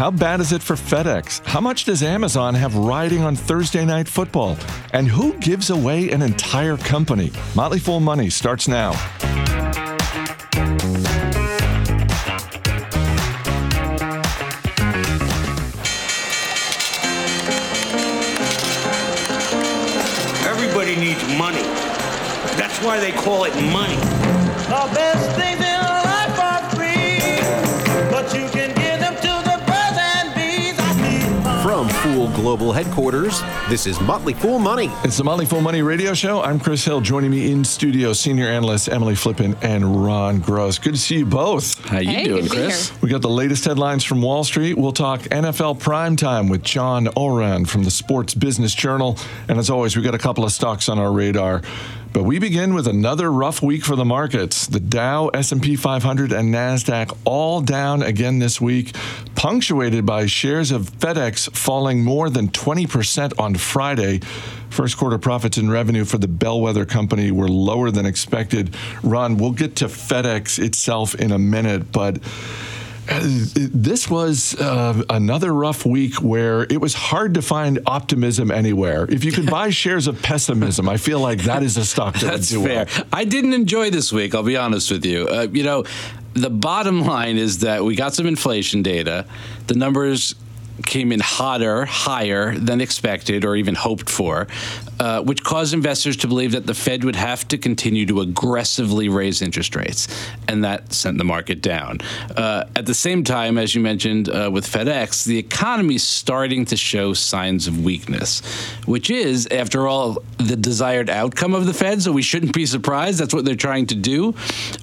How bad is it for FedEx? How much does Amazon have riding on Thursday night football? And who gives away an entire company? Motley Fool Money starts now. Everybody needs money. That's why they call it money. Global Headquarters, this is Motley Fool Money. It's the Motley Fool Money Radio Show. I'm Chris Hill. Joining me in studio, senior analysts Emily Flippen and Ron Gross. Good to see you both. How you Hey, doing, good to be Chris? We got the latest headlines from Wall Street. We'll talk NFL primetime with John Ourand from the Sports Business Journal. And as always, we got a couple of stocks on our radar. But we begin with another rough week for the markets. The Dow, S&P 500, and Nasdaq all down again this week, punctuated by shares of FedEx falling more than 20% on Friday. First quarter profits and revenue for the bellwether company were lower than expected. Ron, we'll get to FedEx itself in a minute, but this was uh, another rough week where it was hard to find optimism anywhere. If you could buy shares of pessimism, I feel like that is a stock that That's would do fair. well. I didn't enjoy this week. I'll be honest with you. Uh, you know, the bottom line is that we got some inflation data. The numbers came in hotter, higher than expected or even hoped for, uh, which caused investors to believe that the Fed would have to continue to aggressively raise interest rates, and that sent the market down. Uh, at the same time, as you mentioned uh, with FedEx, the economy is starting to show signs of weakness, which is, after all, the desired outcome of the Fed. So we shouldn't be surprised. That's what they're trying to do.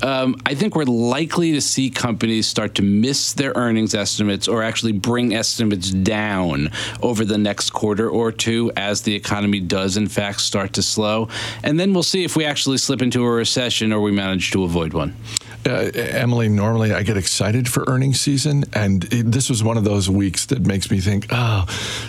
Um, I think we're likely to see companies start to miss their earnings estimates or actually bring estimates down over the next quarter or two as the economy does, in fact, start to slow. And then we'll see if we actually slip into a recession or we manage to avoid one. Uh, Emily, normally I get excited for earnings season, and it, this was one of those weeks that makes me think, oh,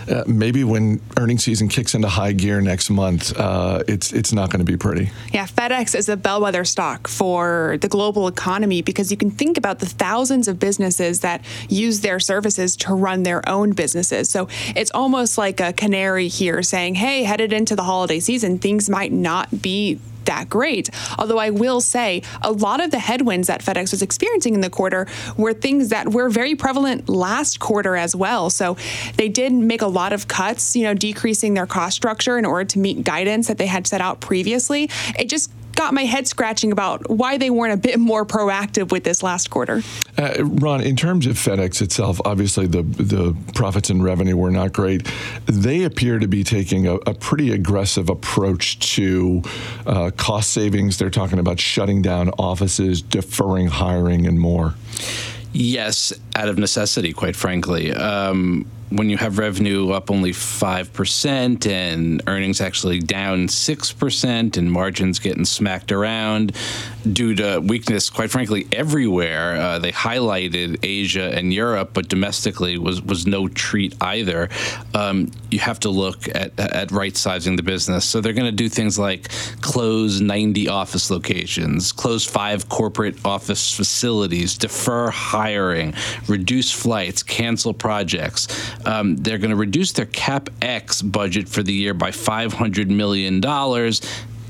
uh, maybe when earnings season kicks into high gear next month, uh, it's it's not going to be pretty. Yeah, FedEx is a bellwether stock for the global economy because you can think about the thousands of businesses that use their services to run their own businesses. So it's almost like a canary here saying, hey, headed into the holiday season, things might not be that great. Although I will say a lot of the headwinds that FedEx was experiencing in the quarter were things that were very prevalent last quarter as well. So they did make a lot of cuts, you know, decreasing their cost structure in order to meet guidance that they had set out previously. It just got my head scratching about why they weren't a bit more proactive with this last quarter. Uh, Ron, in terms of FedEx itself, obviously the the profits and revenue were not great. They appear to be taking a, a pretty aggressive approach to uh, cost savings. They're talking about shutting down offices, deferring hiring, and more. Yes, out of necessity, quite frankly. Um, when you have revenue up only 5% and earnings actually down 6% and margins getting smacked around due to weakness, quite frankly, everywhere, uh, they highlighted Asia and Europe, but domestically was, was no treat either. Um, you have to look at, at right sizing the business. So they're going to do things like close 90 office locations, close five corporate office facilities, defer hiring, reduce flights, cancel projects. Um, they're going to reduce their CapEx budget for the year by $500 million.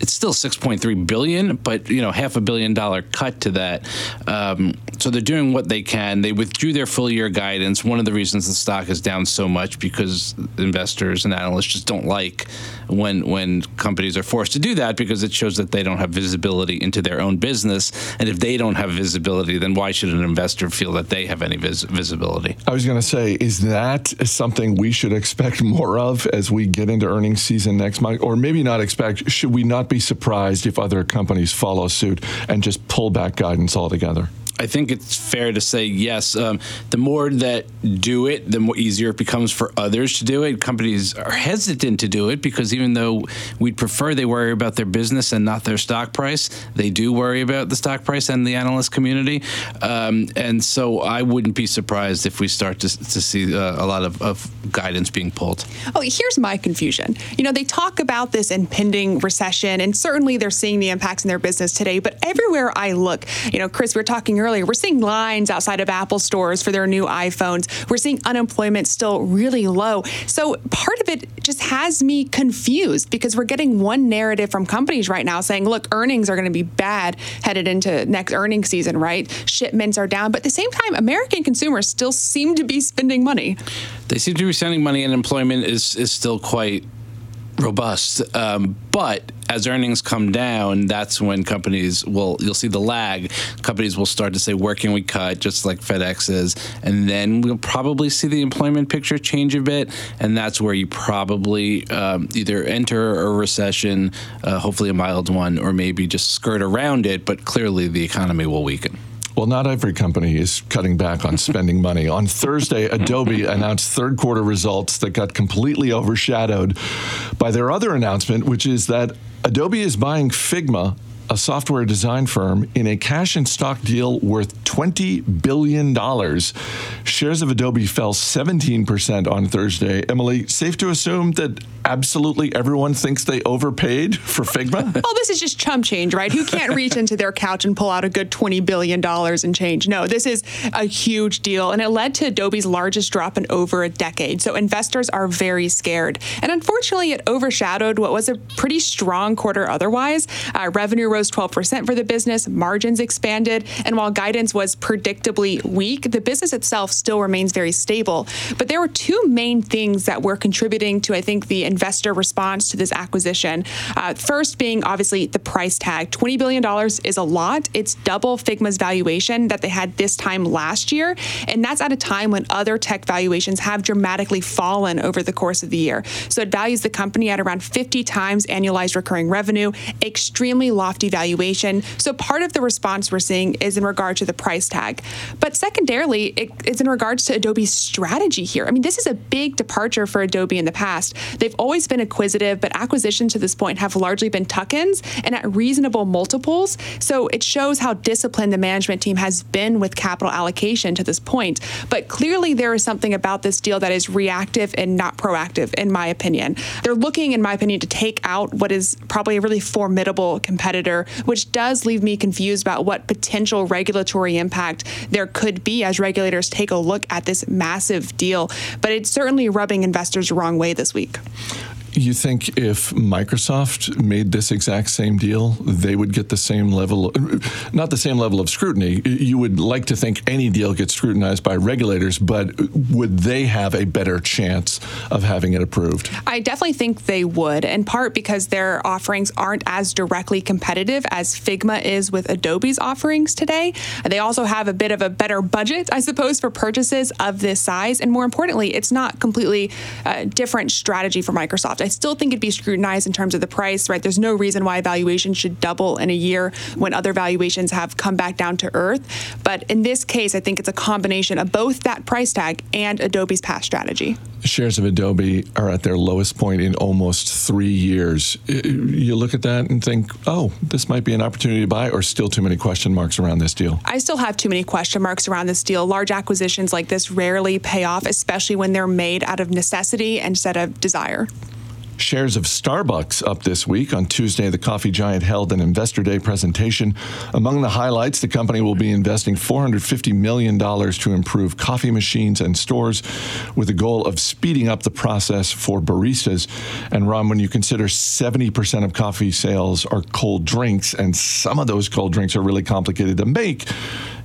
It's still 6.3 billion, but you know half a billion dollar cut to that. Um, so they're doing what they can. They withdrew their full year guidance. One of the reasons the stock is down so much because investors and analysts just don't like when when companies are forced to do that because it shows that they don't have visibility into their own business. And if they don't have visibility, then why should an investor feel that they have any vis- visibility? I was going to say, is that something we should expect more of as we get into earnings season next month? Or maybe not expect, should we not be surprised if other companies follow suit and just pull back guidance altogether? I think it's fair to say yes. Um, the more that do it, the more easier it becomes for others to do it. Companies are hesitant to do it because even though we'd prefer they worry about their business and not their stock price, they do worry about the stock price and the analyst community. Um, and so I wouldn't be surprised if we start to, to see uh, a lot of, of guidance being pulled. Oh, here's my confusion. You know, they talk about this impending recession, and certainly they're seeing the impacts in their business today. But everywhere I look, you know, Chris, we're talking earlier, we're seeing lines outside of Apple stores for their new iPhones. We're seeing unemployment still really low. So part of it just has me confused because we're getting one narrative from companies right now saying, look, earnings are going to be bad headed into next earnings season, right? Shipments are down. But at the same time, American consumers still seem to be spending money. They seem to be spending money, and employment is, is still quite robust. Um, but as earnings come down, that's when companies will, you'll see the lag. Companies will start to say, where can we cut, just like FedEx is. And then we'll probably see the employment picture change a bit. And that's where you probably um, either enter a recession, uh, hopefully a mild one, or maybe just skirt around it. But clearly the economy will weaken. Well, not every company is cutting back on spending money. On Thursday, Adobe announced third quarter results that got completely overshadowed by their other announcement, which is that Adobe is buying Figma, a software design firm, in a cash and stock deal worth $20 billion. Shares of Adobe fell 17% on Thursday. Emily, safe to assume that absolutely everyone thinks they overpaid for Figma? Oh, this is just chump change, right? Who can't reach into their couch and pull out a good $20 billion in change? No, this is a huge deal, and it led to Adobe's largest drop in over a decade. So investors are very scared. And unfortunately, it overshadowed what was a pretty strong quarter otherwise. Uh, revenue rose 12% for the business, margins expanded, and while guidance was predictably weak, the business itself still remains very stable. But there were two main things that were contributing to, I think, the investor response to this acquisition. Uh, first, being obviously the price tag. $20 billion is a lot. It's double Figma's valuation that they had this time last year. And that's at a time when other tech valuations have dramatically fallen over the course of the year. So it values the company at around 50 times annualized recurring revenue, extremely lofty valuation. So part of the response we're seeing is in regard to the price tag. But secondarily, it, it's in regards to Adobe's strategy here. I mean, this is a big departure for Adobe in the past. They've always been acquisitive, but acquisitions to this point have largely been tuck ins and at reasonable multiples. So it shows how disciplined the management team has been with capital allocation to this point. But clearly, there is something about this deal that is reactive and not proactive, in my opinion. They're looking, in my opinion, to take out what is probably a really formidable competitor, which does leave me confused about what potential regulatory impact there could be as regulators take a look at this massive deal. But it's certainly rubbing investors the wrong way this week. You think if Microsoft made this exact same deal, they would get the same level, not the same level of scrutiny. You would like to think any deal gets scrutinized by regulators, but would they have a better chance of having it approved? I definitely think they would, in part because their offerings aren't as directly competitive as Figma is with Adobe's offerings today. They also have a bit of a better budget, I suppose, for purchases of this size. And more importantly, it's not completely uh, different strategy for Microsoft. Still think it'd be scrutinized in terms of the price, right? There's no reason why valuation should double in a year when other valuations have come back down to earth. But in this case, I think it's a combination of both that price tag and Adobe's past strategy. Shares of Adobe are at their lowest point in almost three years. You look at that and think, oh, this might be an opportunity to buy, or still too many question marks around this deal? I still have too many question marks around this deal. Large acquisitions like this rarely pay off, especially when they're made out of necessity instead of desire. Shares of Starbucks up this week. On Tuesday, the coffee giant held an Investor Day presentation. Among the highlights, the company will be investing $450 million to improve coffee machines and stores with the goal of speeding up the process for baristas. And Ron, when you consider 70% of coffee sales are cold drinks, and some of those cold drinks are really complicated to make,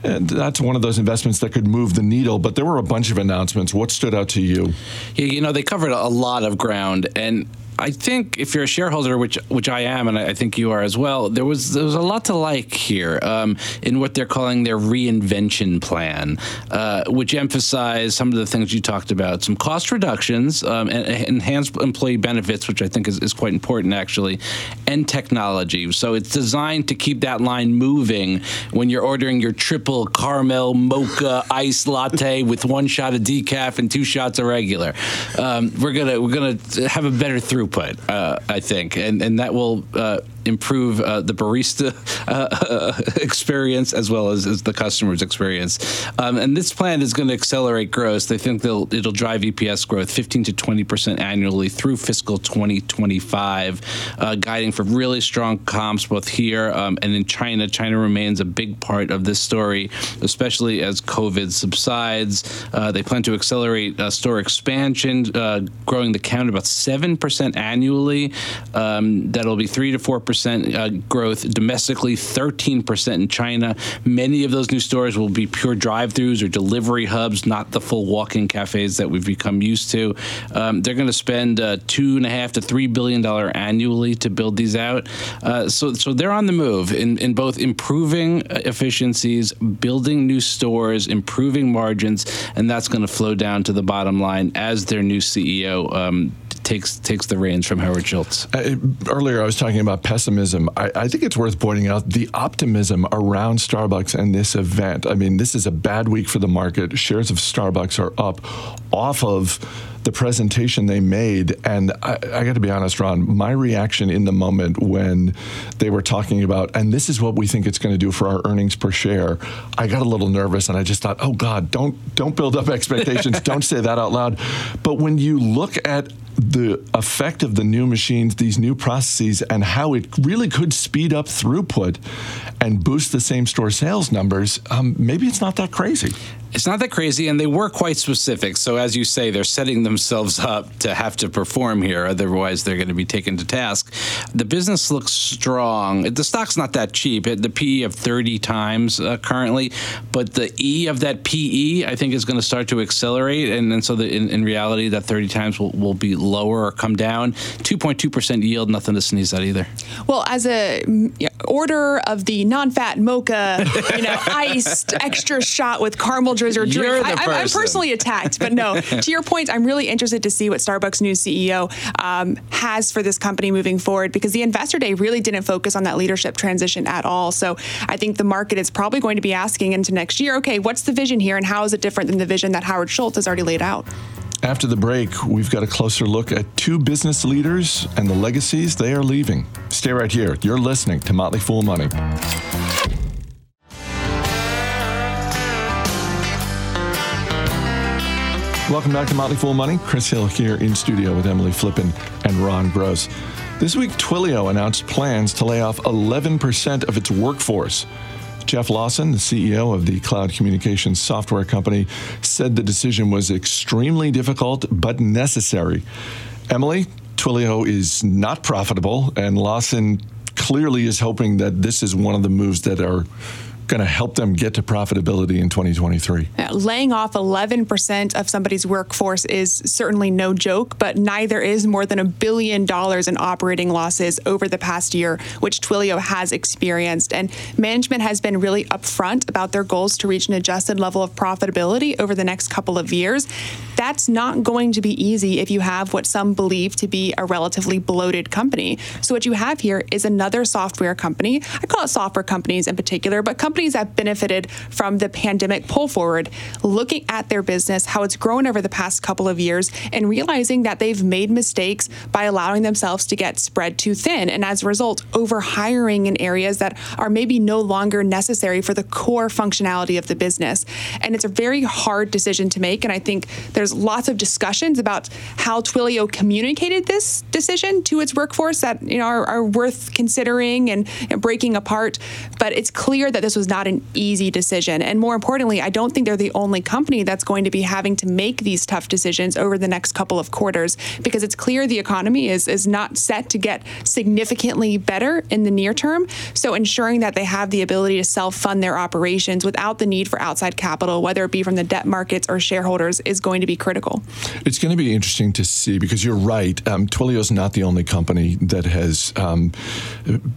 and that's one of those investments that could move the needle. But there were a bunch of announcements. What stood out to you? Yeah, you know, they covered a lot of ground. And I think if you're a shareholder, which which I am, and I think you are as well, there was there was a lot to like here um, in what they're calling their reinvention plan, uh, which emphasized some of the things you talked about, some cost reductions, um, and enhanced employee benefits, which I think is, is quite important actually, and technology. So it's designed to keep that line moving when you're ordering your triple caramel mocha ice latte with one shot of decaf and two shots of regular. Um, we're gonna we're gonna have a better throughput, uh, I think, and and that will uh, improve uh, the barista uh, experience as well as, as the customer's experience. Um, and this plan is going to accelerate growth. They think they'll, it'll drive EPS growth 15 to 20 percent annually through fiscal 2025, uh, guiding for really strong comps both here um, and in China. China remains a big part of this story, especially as COVID subsides. Uh, they plan to accelerate uh, store expansion, uh, growing the count about seven percent annually. Um, that'll be three to four percent percent uh, growth domestically, 13% in China. Many of those new stores will be pure drive-throughs or delivery hubs, not the full walk-in cafes that we've become used to. Um, they're going to spend uh, two and a half to three billion dollar annually to build these out. Uh, so, so they're on the move in, in both improving efficiencies, building new stores, improving margins, and that's going to flow down to the bottom line as their new CEO um, takes takes the reins from Howard Schultz. Uh, earlier, I was talking about pessimism. I, I, think it's worth pointing out the optimism around Starbucks and this event. I mean, this is a bad week for the market. Shares of Starbucks are up off of the presentation they made. And I, I got to be honest, Ron, my reaction in the moment when they were talking about, and this is what we think it's going to do for our earnings per share, I got a little nervous and I just thought, oh God, don't don't build up expectations. don't say that out loud. But when you look at the effect of the new machines, these new processes, and how it really could speed up throughput and boost the same store sales numbers, um, maybe it's not that crazy. It's not that crazy, and they were quite specific. So, as you say, they're setting themselves up to have to perform here. Otherwise, they're going to be taken to task. The business looks strong. The stock's not that cheap. The PE of 30 times uh, currently, but the E of that PE, I think, is going to start to accelerate. And, and so, the, in, in, reality, that 30 times will, will be lower or come down. 2.2% yield, nothing to sneeze at either. Well, as a order of the non fat mocha, you know, iced extra shot with caramel drizzle drink. I, am personally attacked, but no. to your point, I'm really interested to see what Starbucks' new CEO um, has for this company moving forward because the investor day really didn't focus on that leadership transition at all. So I think the market is probably going to be asking into next year, okay, what's the vision here and how is it different than the vision that Howard Schultz has already laid out? After the break, we've got a closer look at two business leaders and the legacies they are leaving. Stay right here. You're listening to Motley Fool Money. Welcome back to Motley Fool Money. Chris Hill here in studio with Emily Flippen and Ron Gross. This week, Twilio announced plans to lay off 11% of its workforce. Jeff Lawson, the CEO of the cloud communications software company, said the decision was extremely difficult but necessary. Emily, Twilio is not profitable, and Lawson clearly is hoping that this is one of the moves that are going to help them get to profitability in 2023? laying off 11% of somebody's workforce is certainly no joke, but neither is more than a billion dollars in operating losses over the past year, which Twilio has experienced. And management has been really upfront about their goals to reach an adjusted level of profitability over the next couple of years. That's not going to be easy if you have what some believe to be a relatively bloated company. So, what you have here is another software company. I call it software companies in particular, but companies companies that benefited from the pandemic pull forward, looking at their business, how it's grown over the past couple of years, and realizing that they've made mistakes by allowing themselves to get spread too thin. And as a result, over hiring in areas that are maybe no longer necessary for the core functionality of the business. And it's a very hard decision to make. And I think there's lots of discussions about how Twilio communicated this decision to its workforce that you know are, are worth considering and, and breaking apart. But it's clear that this was was not an easy decision. And more importantly, I don't think they're the only company that's going to be having to make these tough decisions over the next couple of quarters because it's clear the economy is, is not set to get significantly better in the near term. So ensuring that they have the ability to self fund their operations without the need for outside capital, whether it be from the debt markets or shareholders, is going to be critical. It's going to be interesting to see because you're right. Um, Twilio is not the only company that has um,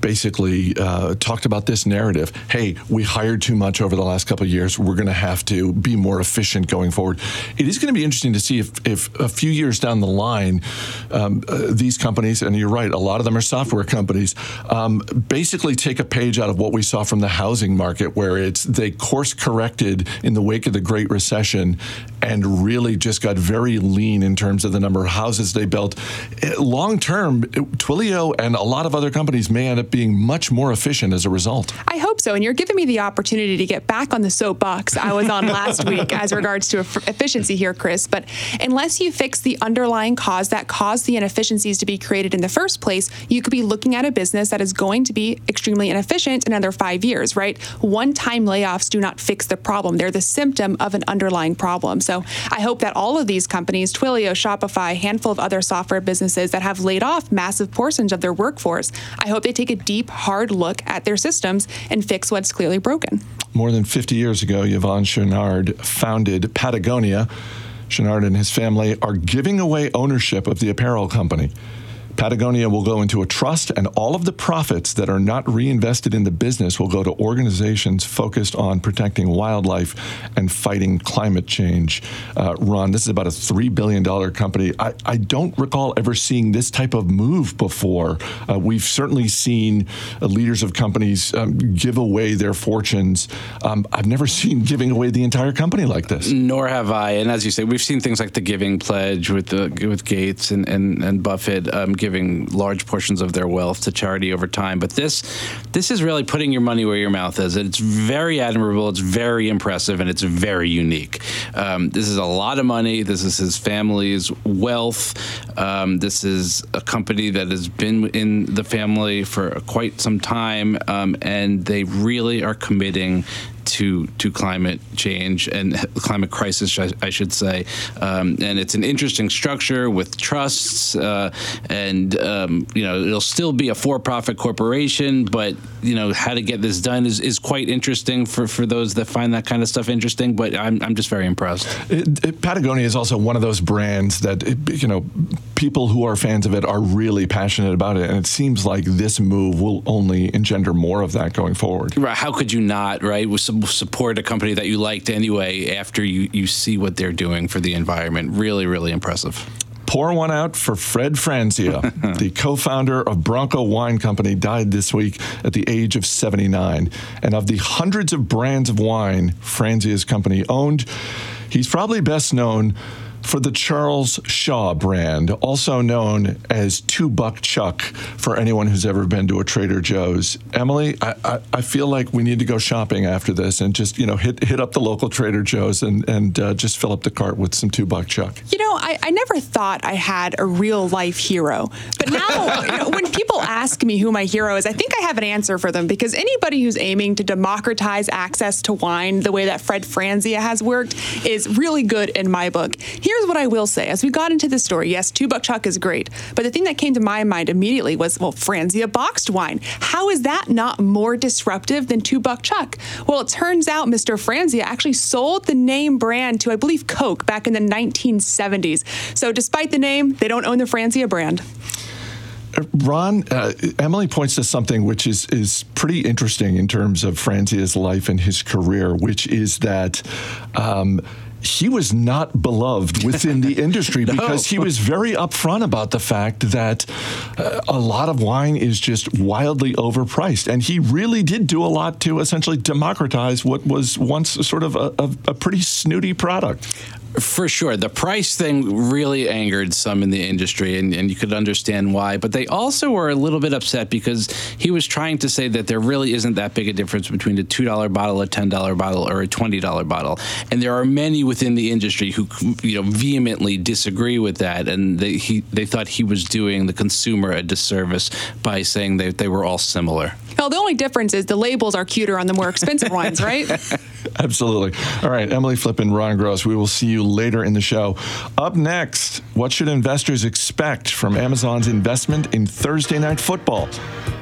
basically uh, talked about this narrative. Hey, we hired too much over the last couple of years. We're going to have to be more efficient going forward. It is going to be interesting to see if, if a few years down the line, um, uh, these companies, and you're right, a lot of them are software companies, um, basically take a page out of what we saw from the housing market, where it's they course corrected in the wake of the Great Recession and really just got very lean in terms of the number of houses they built. Long term, Twilio and a lot of other companies may end up being much more efficient as a result. I hope so. And you're giving me the opportunity to get back on the soapbox I was on last week as regards to efficiency here, Chris. But unless you fix the underlying cause that caused the inefficiencies to be created in the first place, you could be looking at a business that is going to be extremely inefficient in another five years, right? One time layoffs do not fix the problem, they're the symptom of an underlying problem. So I hope that all of these companies, Twilio, Shopify, a handful of other software businesses that have laid off massive portions of their workforce, I hope they take a deep, hard look at their systems and fix what's clearly broken. More than 50 years ago, Yvon Chouinard founded Patagonia. Chouinard and his family are giving away ownership of the apparel company. Patagonia will go into a trust, and all of the profits that are not reinvested in the business will go to organizations focused on protecting wildlife and fighting climate change. Uh, Ron, this is about a $3 billion company. I, I, don't recall ever seeing this type of move before. Uh, we've certainly seen uh, leaders of companies um, give away their fortunes. Um, I've never seen giving away the entire company like this. Nor have I. And as you say, we've seen things like the Giving Pledge with the with Gates and, and, and Buffett. Um, giving large portions of their wealth to charity over time. But this, this is really putting your money where your mouth is. It's very admirable. It's very impressive, and it's very unique. Um, this is a lot of money. This is his family's wealth. Um, this is a company that has been in the family for quite some time, um, and they really are committing to to climate change and climate crisis, I, I should say. Um, and it's an interesting structure with trusts, uh, and um, you know it'll still be a for-profit corporation, but you know how to get this done is, is quite interesting for, for those that find that kind of stuff interesting. But I'm I'm just very impressed. It, it, Patagonia is also one of those brands that it, you know people who are fans of it are really passionate about it, and it seems like this move will only engender more of that going forward. Right? How could you not? Right? With some support a company that you liked anyway after you, you see what they're doing for the environment. Really, really impressive. Pour one out for Fred Franzia, the co founder of Bronco Wine Company, died this week at the age of 79. And of the hundreds of brands of wine Franzia's company owned, he's probably best known for the Charles Shaw brand, also known as Two Buck Chuck for anyone who's ever been to a Trader Joe's. Emily, I, I, I feel like we need to go shopping after this and just, you know, hit hit up the local Trader Joe's and, and uh, just fill up the cart with some Two Buck Chuck. You know, I, I never thought I had a real life hero. But now, you know, when people ask me who my hero is, I think I have an answer for them because anybody who's aiming to democratize access to wine the way that Fred Franzia has worked is really good in my book. Here here's what I will say. As we got into this story, yes, two buck chuck is great, but the thing that came to my mind immediately was, well, Franzia boxed wine. How is that not more disruptive than two buck chuck? Well, it turns out Mr. Franzia actually sold the name brand to, I believe, Coke back in the 1970s. So despite the name, they don't own the Franzia brand. Ron, uh, Emily points to something which is is pretty interesting in terms of Franzia's life and his career, which is that. Um, he was not beloved within the industry no. because he was very upfront about the fact that uh, a lot of wine is just wildly overpriced. And he really did do a lot to essentially democratize what was once sort of a, a, a pretty snooty product. For sure. The price thing really angered some in the industry, and, and you could understand why. But they also were a little bit upset because he was trying to say that there really isn't that big a difference between a $2 bottle, a $10 bottle, or a $20 bottle. And there are many within the industry who you know vehemently disagree with that, and they, he, they thought he was doing the consumer a disservice by saying that they were all similar. Well, the only difference is the labels are cuter on the more expensive wines, right? Absolutely. All right, Emily Flippen, Ron Gross, we will see you later in the show. Up next, what should investors expect from Amazon's investment in Thursday Night Football?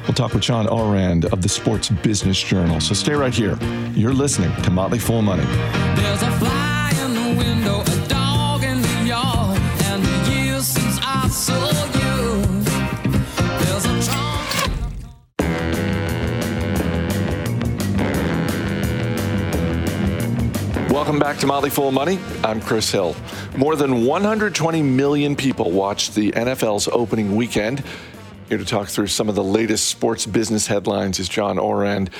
We'll talk with Sean Ourand of the Sports Business Journal. So stay right here. You're listening to Motley Fool Money. Welcome back to Motley Fool Money. I'm Chris Hill. More than 120 million people watched the NFL's opening weekend. Here to talk through some of the latest sports business headlines is John Ourand.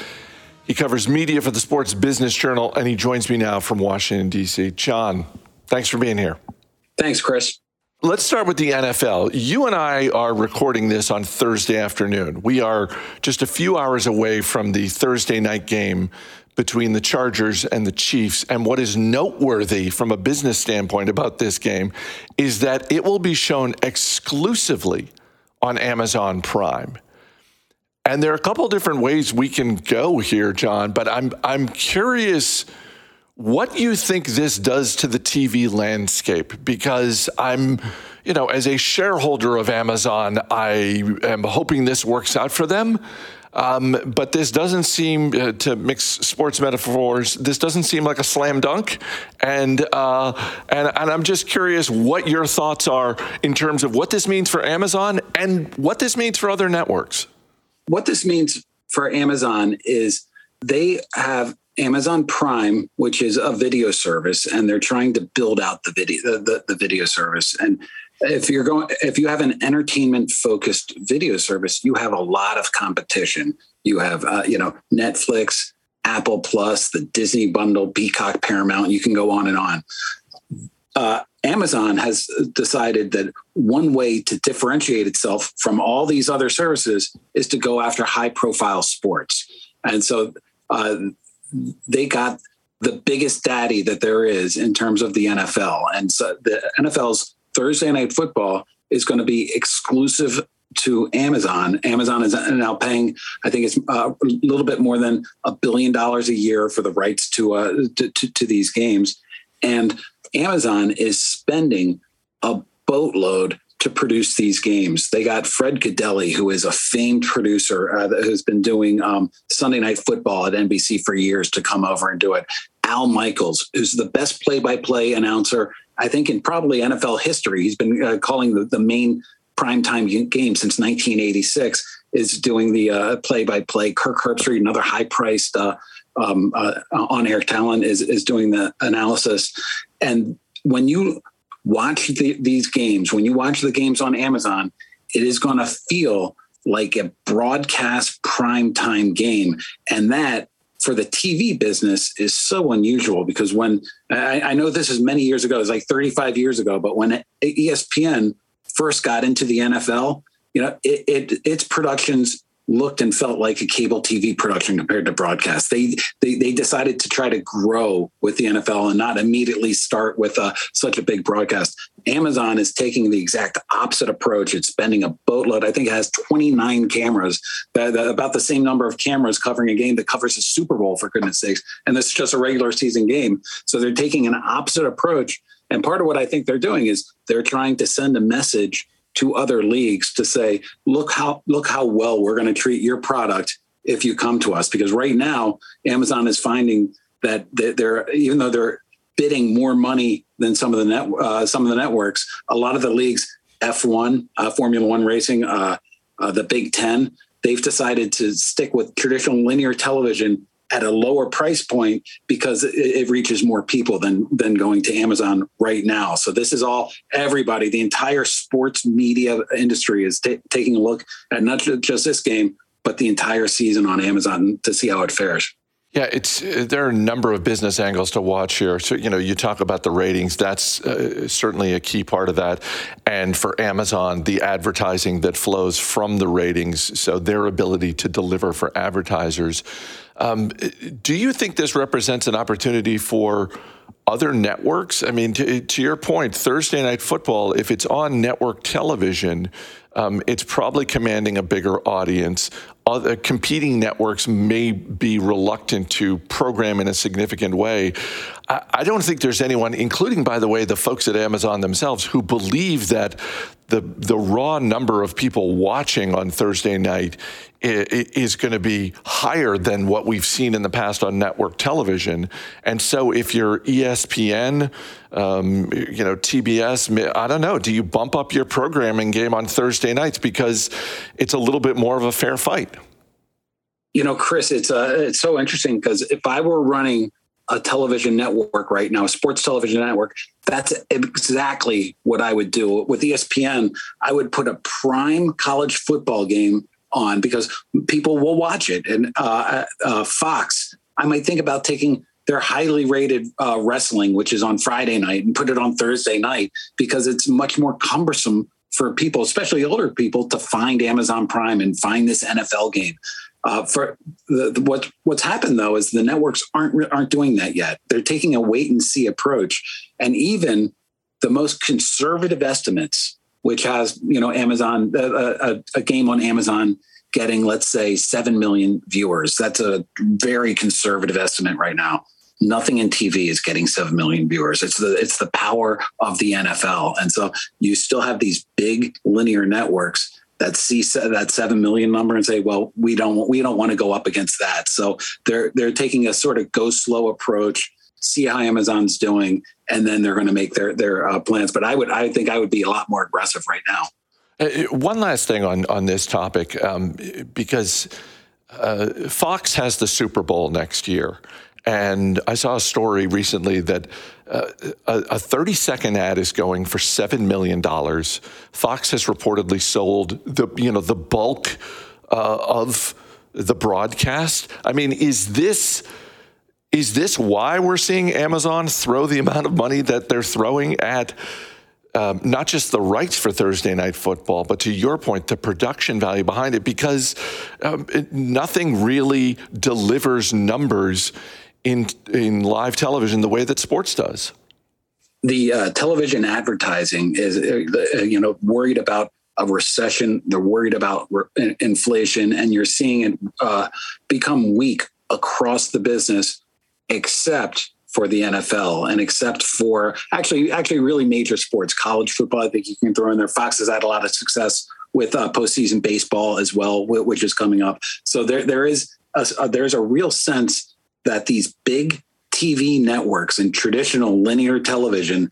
He covers media for the Sports Business Journal, and he joins me now from Washington, D.C. John, thanks for being here. Thanks, Chris. Let's start with the NFL. You and I are recording this on Thursday afternoon. We are just a few hours away from the Thursday night game between the Chargers and the Chiefs. And what is noteworthy from a business standpoint about this game is that it will be shown exclusively on Amazon Prime. And there are a couple different ways we can go here, John, but I'm I'm curious what you think this does to the TV landscape because I'm you know, as a shareholder of Amazon, I am hoping this works out for them. Um, but this doesn't seem uh, to mix sports metaphors. This doesn't seem like a slam dunk, and uh, and and I'm just curious what your thoughts are in terms of what this means for Amazon and what this means for other networks. What this means for Amazon is they have Amazon Prime, which is a video service, and they're trying to build out the video the, the, the video service and if you're going if you have an entertainment focused video service you have a lot of competition. You have uh, you know netflix apple plus the disney bundle peacock paramount you can go on and on. Uh, amazon has decided that one way to differentiate itself from all these other services is to go after high profile sports. And so uh, they got the biggest daddy that there is in terms of the nfl and so the nfl's Thursday Night Football is going to be exclusive to Amazon. Amazon is now paying, I think it's uh, a little bit more than a billion dollars a year for the rights to, uh, to, to, to these games, and Amazon is spending a boatload to produce these games. They got Fred Gaudelli, who is a famed producer uh, who's been doing um, Sunday Night Football at NBC for years, to come over and do it. Al Michaels, who's the best play-by-play announcer I think in probably NFL history. He's been uh, calling the, the main primetime game since 1986. Is doing the uh, play-by-play. Kirk Herbstreit, another high-priced uh, um, uh, on-air talent, is is doing the analysis. And when you watch the, these games, when you watch the games on Amazon, it is going to feel like a broadcast primetime game, and that for the TV business is so unusual because when I, I know this is many years ago, it's like 35 years ago, but when ESPN first got into the NFL, you know, it, it its productions looked and felt like a cable TV production compared to broadcast. They they, they decided to try to grow with the NFL and not immediately start with a, uh, such a big broadcast. Amazon is taking the exact opposite approach. It's spending a boatload. I think it has 29 cameras, about the same number of cameras covering a game that covers a Super Bowl, for goodness sakes. And this is just a regular season game. So they're taking an opposite approach. And part of what I think they're doing is they're trying to send a message to other leagues to say, look how look how well we're going to treat your product if you come to us. Because right now, Amazon is finding that they're even though they're bidding more money than some of the net uh, some of the networks, a lot of the leagues, F1, uh, Formula One racing, uh, uh the Big Ten, they've decided to stick with traditional linear television at a lower price point because it, it, reaches more people than than going to Amazon right now. So this is all everybody, the entire sports media industry is t- taking a look at not just this game, but the entire season on Amazon to see how it fares. Yeah, it's uh, there are a number of business angles to watch here. So you know, you talk about the ratings. That's uh, certainly a key part of that. And for Amazon, the advertising that flows from the ratings, so their ability to deliver for advertisers. Um, do you think this represents an opportunity for other networks? I mean, to, to, your point, Thursday Night Football, if it's on network television, um, it's probably commanding a bigger audience. Other competing networks may be reluctant to program in a significant way. I, I don't think there's anyone, including, by the way, the folks at Amazon themselves, who believe that the the raw number of people watching on Thursday night is going to be higher than what we've seen in the past on network television. And so, if you're ESPN, um, you know TBS, I don't know. Do you bump up your programming game on Thursday nights because it's a little bit more of a fair fight? You know, Chris, it's uh, it's so interesting because if I were running a television network right now, a sports television network, that's exactly what I would do. With ESPN, I would put a prime college football game on because people will watch it. And uh, uh, Fox, I might think about taking their highly rated uh, wrestling, which is on Friday night, and put it on Thursday night because it's much more cumbersome for people, especially older people, to find Amazon Prime and find this NFL game. Uh, for the, the, what what's happened though is the networks aren't aren't doing that yet. They're taking a wait and see approach, and even the most conservative estimates, which has you know Amazon a, a, a game on Amazon getting let's say seven million viewers. That's a very conservative estimate right now nothing in TV is getting 7 million viewers. It's the it's the power of the NFL. And so you still have these big linear networks that see that 7 million number and say, well, we don't we don't want to go up against that. So they're they're taking a sort of go slow approach, see how Amazon's doing and then they're going to make their their uh, plans. But I would I think I would be a lot more aggressive right now. Uh, one last thing on on this topic, um, because uh, Fox has the Super Bowl next year, and I saw a story recently that uh, a 30 second ad is going for $7 million. Fox has reportedly sold the, you know, the bulk uh, of the broadcast. I mean, is this. Is this why we're seeing Amazon throw the amount of money that they're throwing at um, not just the rights for Thursday night football, but to your point, the production value behind it? Because um, it, nothing really delivers numbers in in live television the way that sports does? The uh, television advertising is, uh, you know, worried about a recession. They're worried about re- inflation, and you're seeing it uh, become weak across the business, except for the NFL and except for actually actually really major sports, college football. I think you can throw in there. Fox has had a lot of success with uh, postseason baseball as well, which is coming up. So there there is a, a, there's a real sense that these big TV networks and traditional linear television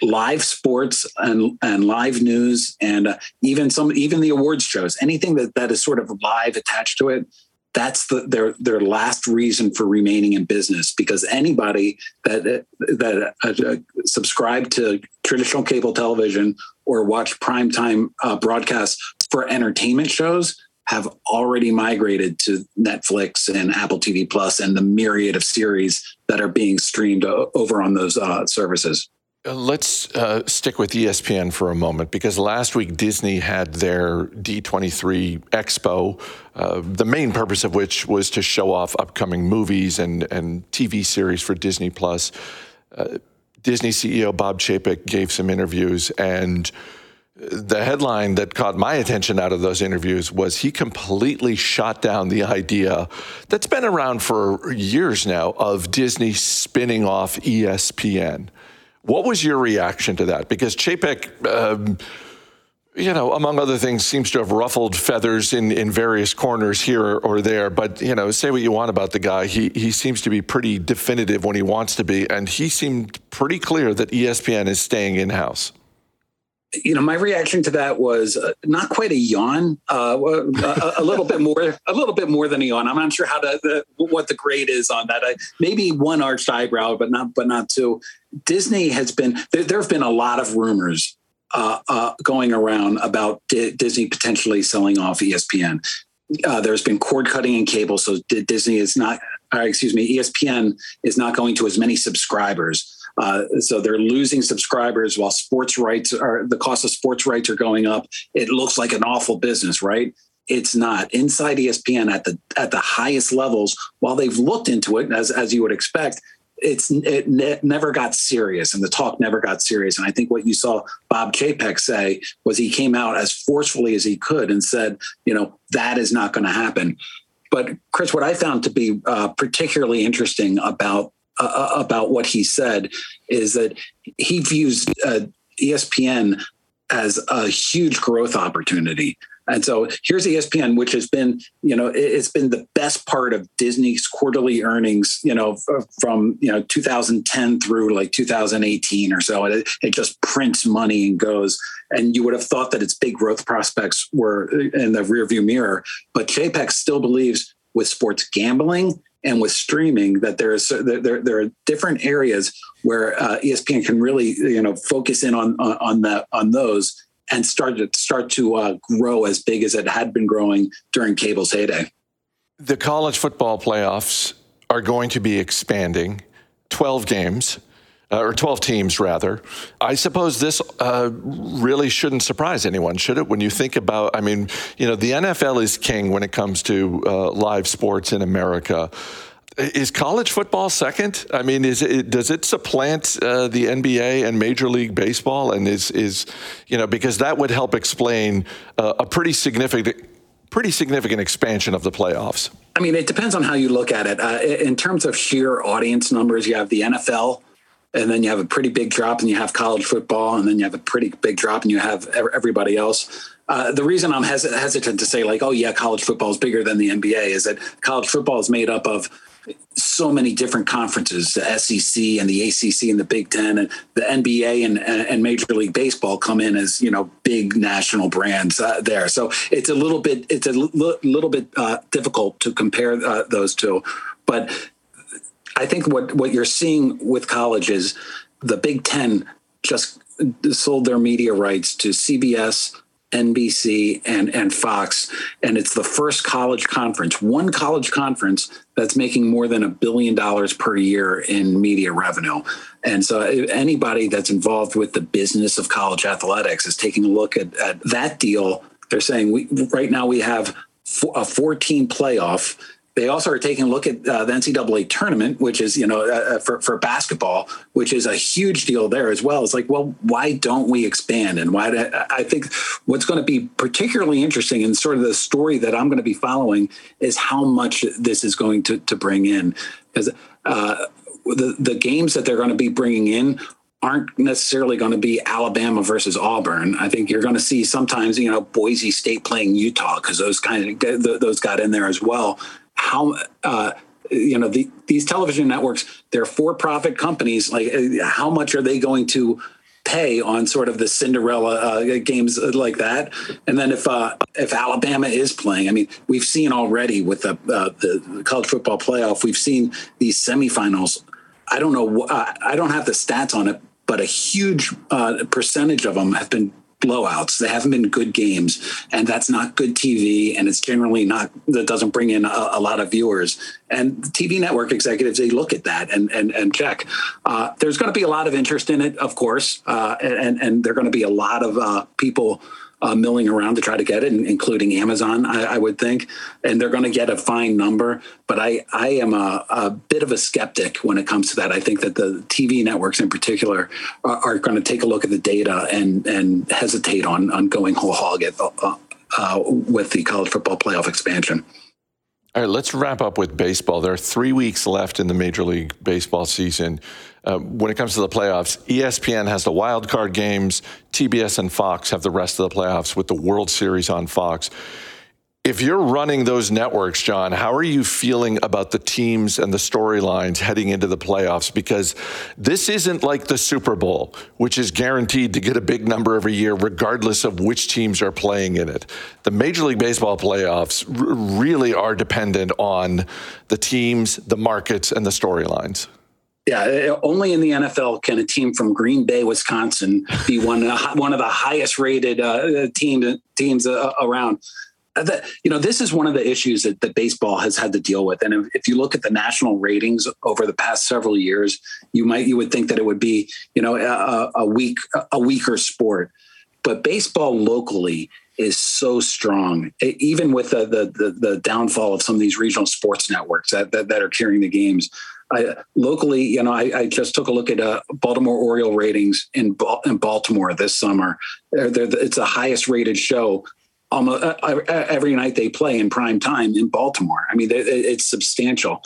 live sports and and live news and uh, even some even the awards shows anything that that is sort of live attached to it that's the, their their last reason for remaining in business. Because anybody that that uh, uh, subscribe to traditional cable television or watch primetime uh, broadcasts for entertainment shows have already migrated to Netflix and Apple TV Plus and the myriad of series that are being streamed over on those uh, services. Uh, let's uh, stick with ESPN for a moment because last week Disney had their D23 Expo, uh, the main purpose of which was to show off upcoming movies and, and TV series for Disney Plus. Uh, Disney CEO Bob Chapek gave some interviews and the headline that caught my attention out of those interviews was he completely shot down the idea that's been around for years now of Disney spinning off ESPN. What was your reaction to that? Because Chapek, um, you know, among other things, seems to have ruffled feathers in, in various corners here or there. But, you know, say what you want about the guy. He, he seems to be pretty definitive when he wants to be. And he seemed pretty clear that ESPN is staying in house you know, my reaction to that was uh, not quite a yawn, uh, a, a, little bit more, a little bit more than a yawn. I'm not sure how to the, what the grade is on that. I, maybe one arched eyebrow, but not, but not two. Disney has been there. There have been a lot of rumors uh, uh going around about D- Disney potentially selling off ESPN. Uh, there's been cord cutting in cable, so D- Disney is not, excuse me, ESPN is not going to as many subscribers. Uh, so they're losing subscribers while sports rights are the cost of sports rights are going up. It looks like an awful business, right? It's not inside ESPN at the at the highest levels. While they've looked into it, as as you would expect, it's it ne- never got serious, and the talk never got serious. And I think what you saw Bob Chapek say was he came out as forcefully as he could and said, you know, that is not going to happen. But Chris, what I found to be uh, particularly interesting about uh, uh, about what he said is that he views uh, ESPN as a huge growth opportunity. And so here's ESPN, which has been, you know, it's been the best part of Disney's quarterly earnings, you know, from, you know, 2010 through like 2018 or so. It, it just prints money and goes. And you would have thought that its big growth prospects were in the rearview mirror. But Chapek still believes with sports gambling and with streaming that there is there, there are different areas where uh, ESPN can really you know focus in on on, that on those and start to start to uh, grow as big as it had been growing during cable's heyday. The college football playoffs are going to be expanding, twelve games. Uh, or 12 teams rather. I suppose this uh, really shouldn't surprise anyone, should it? When you think about, I mean, you know, the NFL is king when it comes to uh, live sports in America. Is college football second? I mean, is it does it supplant uh, the NBA and Major League Baseball? And is is you know because that would help explain uh, a pretty significant pretty significant expansion of the playoffs. I mean, it depends on how you look at it. Uh, in terms of sheer audience numbers, you have the NFL, and then you have a pretty big drop, and you have college football, and then you have a pretty big drop, and you have everybody else. Uh, the reason I'm hes- hesitant to say like, oh yeah, college football is bigger than the NBA is that college football is made up of so many different conferences, the SEC and the ACC and the Big Ten and the NBA and, and Major League Baseball come in as you know big national brands uh, there. So it's a little bit it's a l- little bit uh, difficult to compare uh, those two, but I think what what you're seeing with college is the Big Ten just sold their media rights to CBS NBC and and Fox, and it's the first college conference, one college conference that's making more than a billion dollars per year in media revenue. And so, eh, anybody that's involved with the business of college athletics is taking a look at, at that deal. They're saying we right now we have a 14 playoff they also are taking a look at uh, the NCAA tournament, which is, you know, uh, uh, for, for basketball, which is a huge deal there as well. It's like, well, why don't we expand? And why? Do, I think what's going to be particularly interesting and sort of the story that I'm going to be following is how much this is going to, to bring in. Because uh, the, the games that they're going to be bringing in aren't necessarily going to be Alabama versus Auburn. I think you're going to see sometimes, you know, Boise State playing Utah because those kind of those got in there as well how uh, you know the, these television networks they're for-profit companies like uh, how much are they going to pay on sort of the Cinderella uh, games like that. And then if uh, if Alabama is playing, I mean, we've seen already with the uh, the college football playoff, we've seen these semifinals. I don't know, uh, I don't have the stats on it, but a huge uh, percentage of them have been blowouts. They haven't been good games, and that's not good TV. And it's generally not that doesn't bring in a, a lot of viewers. And TV network executives they look at that and and and check. Uh, there's going to be a lot of interest in it, of course, uh, and and there are going to be a lot of uh, people uh, milling around to try to get it, including Amazon, I, I would think, and they're going to get a fine number. But I, I am a, a, bit of a skeptic when it comes to that. I think that the TV networks in particular are, are going to take a look at the data and and hesitate on on going whole hog at, uh, uh, with the college football playoff expansion. All right, let's wrap up with baseball. There are three weeks left in the Major League Baseball season. Uh, when it comes to the playoffs, ESPN has the wild card games. TBS and Fox have the rest of the playoffs with the World Series on Fox. If you're running those networks, John, how are you feeling about the teams and the storylines heading into the playoffs? Because this isn't like the Super Bowl, which is guaranteed to get a big number every year, regardless of which teams are playing in it. The Major League Baseball playoffs r- really are dependent on the teams, the markets, and the storylines. Yeah, only in the NFL can a team from Green Bay, Wisconsin, be one one of the highest rated uh, team, teams uh, around that you know this is one of the issues that, that baseball has had to deal with. And if, if, you look at the national ratings over the past several years you might you would think that it would be you know a, a weak a weaker sport. But baseball locally is so strong even with the, the the, the downfall of some of these regional sports networks that, that, that are carrying the games. I, locally, you know, I, I, just took a look at uh, Baltimore Oriole ratings in, in Baltimore this summer. They're, they're, it's the highest rated show almost uh, uh, every night they play in prime time in Baltimore. I mean, it's substantial.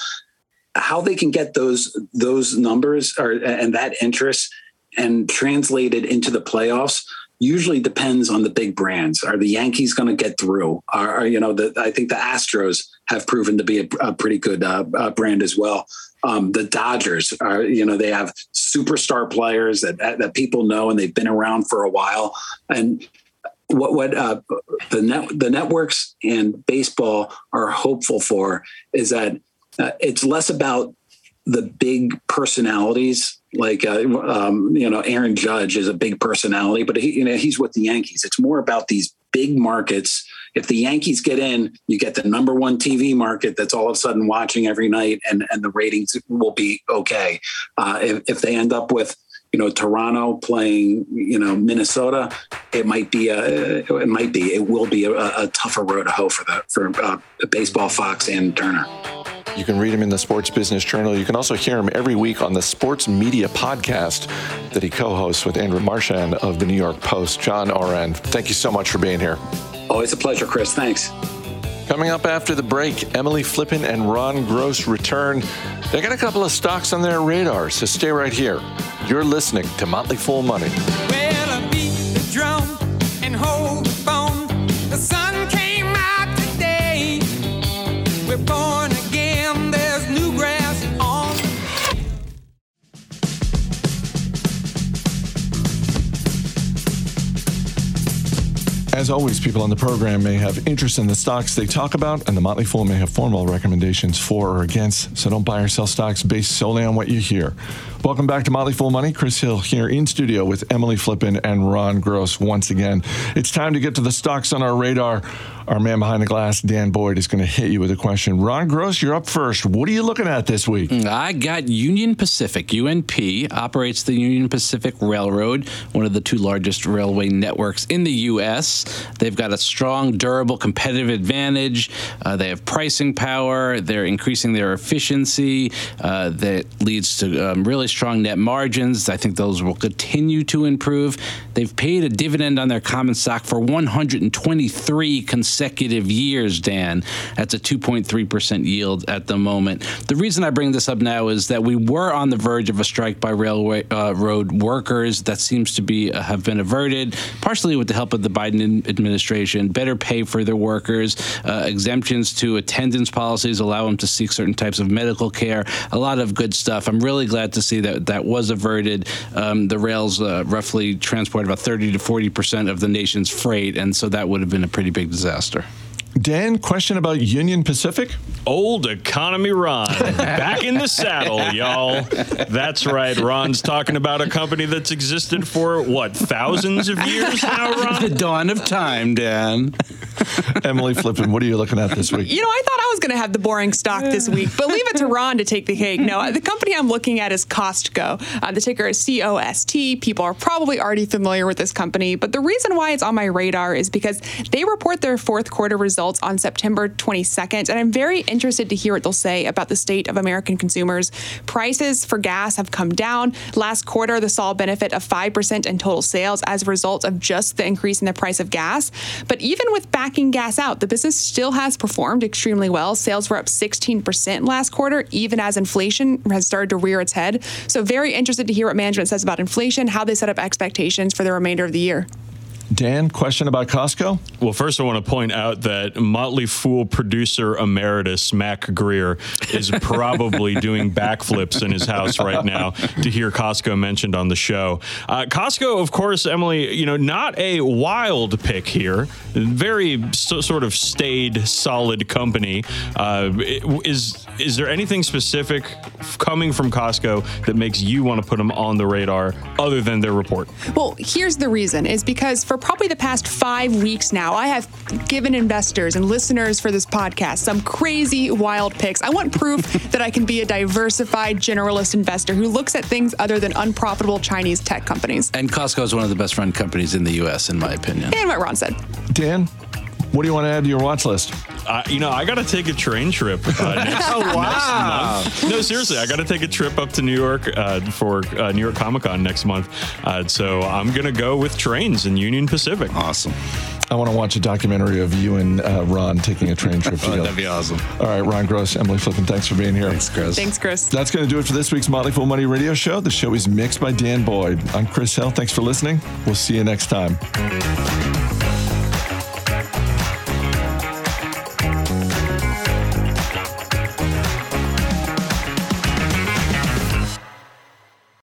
How they can get those those numbers or and that interest and translate it into the playoffs usually depends on the big brands. Are the Yankees going to get through? Are, are, you know? The, I think the Astros have proven to be a, a pretty good uh, uh, brand as well. Um, the Dodgers are, you know, they have superstar players that that people know and they've been around for a while. And what what uh, the net the networks and baseball are hopeful for is that uh, it's less about the big personalities like uh, um, you know Aaron Judge is a big personality, but he you know he's with the Yankees. It's more about these big markets. If the Yankees get in, you get the number one TV market that's all of a sudden watching every night, and and the ratings will be okay. Uh, if, if they end up with you know Toronto playing you know Minnesota, it might be a it might be it will be a, a tougher road to hoe for the for uh, baseball, Fox, and Turner. You can read him in the Sports Business Journal. You can also hear him every week on the Sports Media Podcast that he co hosts with Andrew Marchand of the New York Post. John Ourand, thank you so much for being here. Always a pleasure, Chris. Thanks. Coming up after the break, Emily Flippen and Ron Gross return. They got a couple of stocks on their radar, so stay right here. You're listening to Motley Fool Money. Well, As always, people on the program may have interest in the stocks they talk about, and the Motley Fool may have formal recommendations for or against. So don't buy or sell stocks based solely on what you hear. Welcome back to Motley Fool Money. Chris Hill here in studio with Emily Flippen and Ron Gross once again. It's time to get to the stocks on our radar. Our man behind the glass, Dan Boyd, is going to hit you with a question. Ron Gross, you're up first. What are you looking at this week? I got Union Pacific. UNP operates the Union Pacific Railroad, one of the two largest railway networks in the U.S. They've got a strong, durable competitive advantage. Uh, they have pricing power. They're increasing their efficiency. Uh, that leads to um, really strong net margins. I think those will continue to improve. They've paid a dividend on their common stock for 123 consecutive years, Dan. That's a 2.3% yield at the moment. The reason I bring this up now is that we were on the verge of a strike by railway uh, road workers that seems to be uh, have been averted, partially with the help of the Biden administration. Better pay for their workers, uh, exemptions to attendance policies allow them to seek certain types of medical care. A lot of good stuff. I'm really glad to see that that was averted. Um, the rails uh, roughly transport about 30 to 40 percent of the nation's freight, and so that would have been a pretty big disaster faster. Dan, question about Union Pacific? Old economy Ron, back in the saddle, y'all. That's right. Ron's talking about a company that's existed for what thousands of years now, Ron? The dawn of time, Dan. Emily Flippen, what are you looking at this week? You know, I thought I was going to have the boring stock this week, but leave it to Ron to take the cake. No, the company I'm looking at is Costco. Uh, the ticker is C O S T. People are probably already familiar with this company, but the reason why it's on my radar is because they report their fourth quarter results on September 22nd, and I'm very interested to hear what they'll say about the state of American consumers. Prices for gas have come down. Last quarter, the saw a benefit of 5% in total sales as a result of just the increase in the price of gas. But even with backing gas out, the business still has performed extremely well. Sales were up 16% last quarter, even as inflation has started to rear its head. So, very interested to hear what management says about inflation, how they set up expectations for the remainder of the year. Dan, question about Costco? Well, first, I want to point out that Motley Fool producer emeritus Mac Greer is probably doing backflips in his house right now to hear Costco mentioned on the show. Uh, Costco, of course, Emily, you know, not a wild pick here. Very so, sort of stayed, solid company. Uh, is is there anything specific coming from Costco that makes you want to put them on the radar, other than their report? Well, here's the reason is because for probably the past five weeks now, I have given investors and listeners for this podcast some crazy, wild picks. I want proof that I can be a diversified generalist investor who looks at things other than unprofitable Chinese tech companies. And Costco is one of the best run companies in the U.S., in my opinion. And what Ron said. Dan, what do you want to add to your watch list? Uh, you know, I got to take a train trip uh, next, Oh, wow. next month. No, seriously, I got to take a trip up to New York uh, for uh, New York Comic Con next month. Uh, so I'm going to go with trains in Union Pacific. Awesome. I want to watch a documentary of you and uh, Ron taking a train trip Oh, together. that'd be awesome. All right, Ron Gross, Emily Flippen, thanks for being here. Thanks, Chris. Thanks, Chris. That's going to do it for this week's Motley Fool Money radio show. The show is mixed by Dan Boyd. I'm Chris Hill. Thanks for listening. We'll see you next time.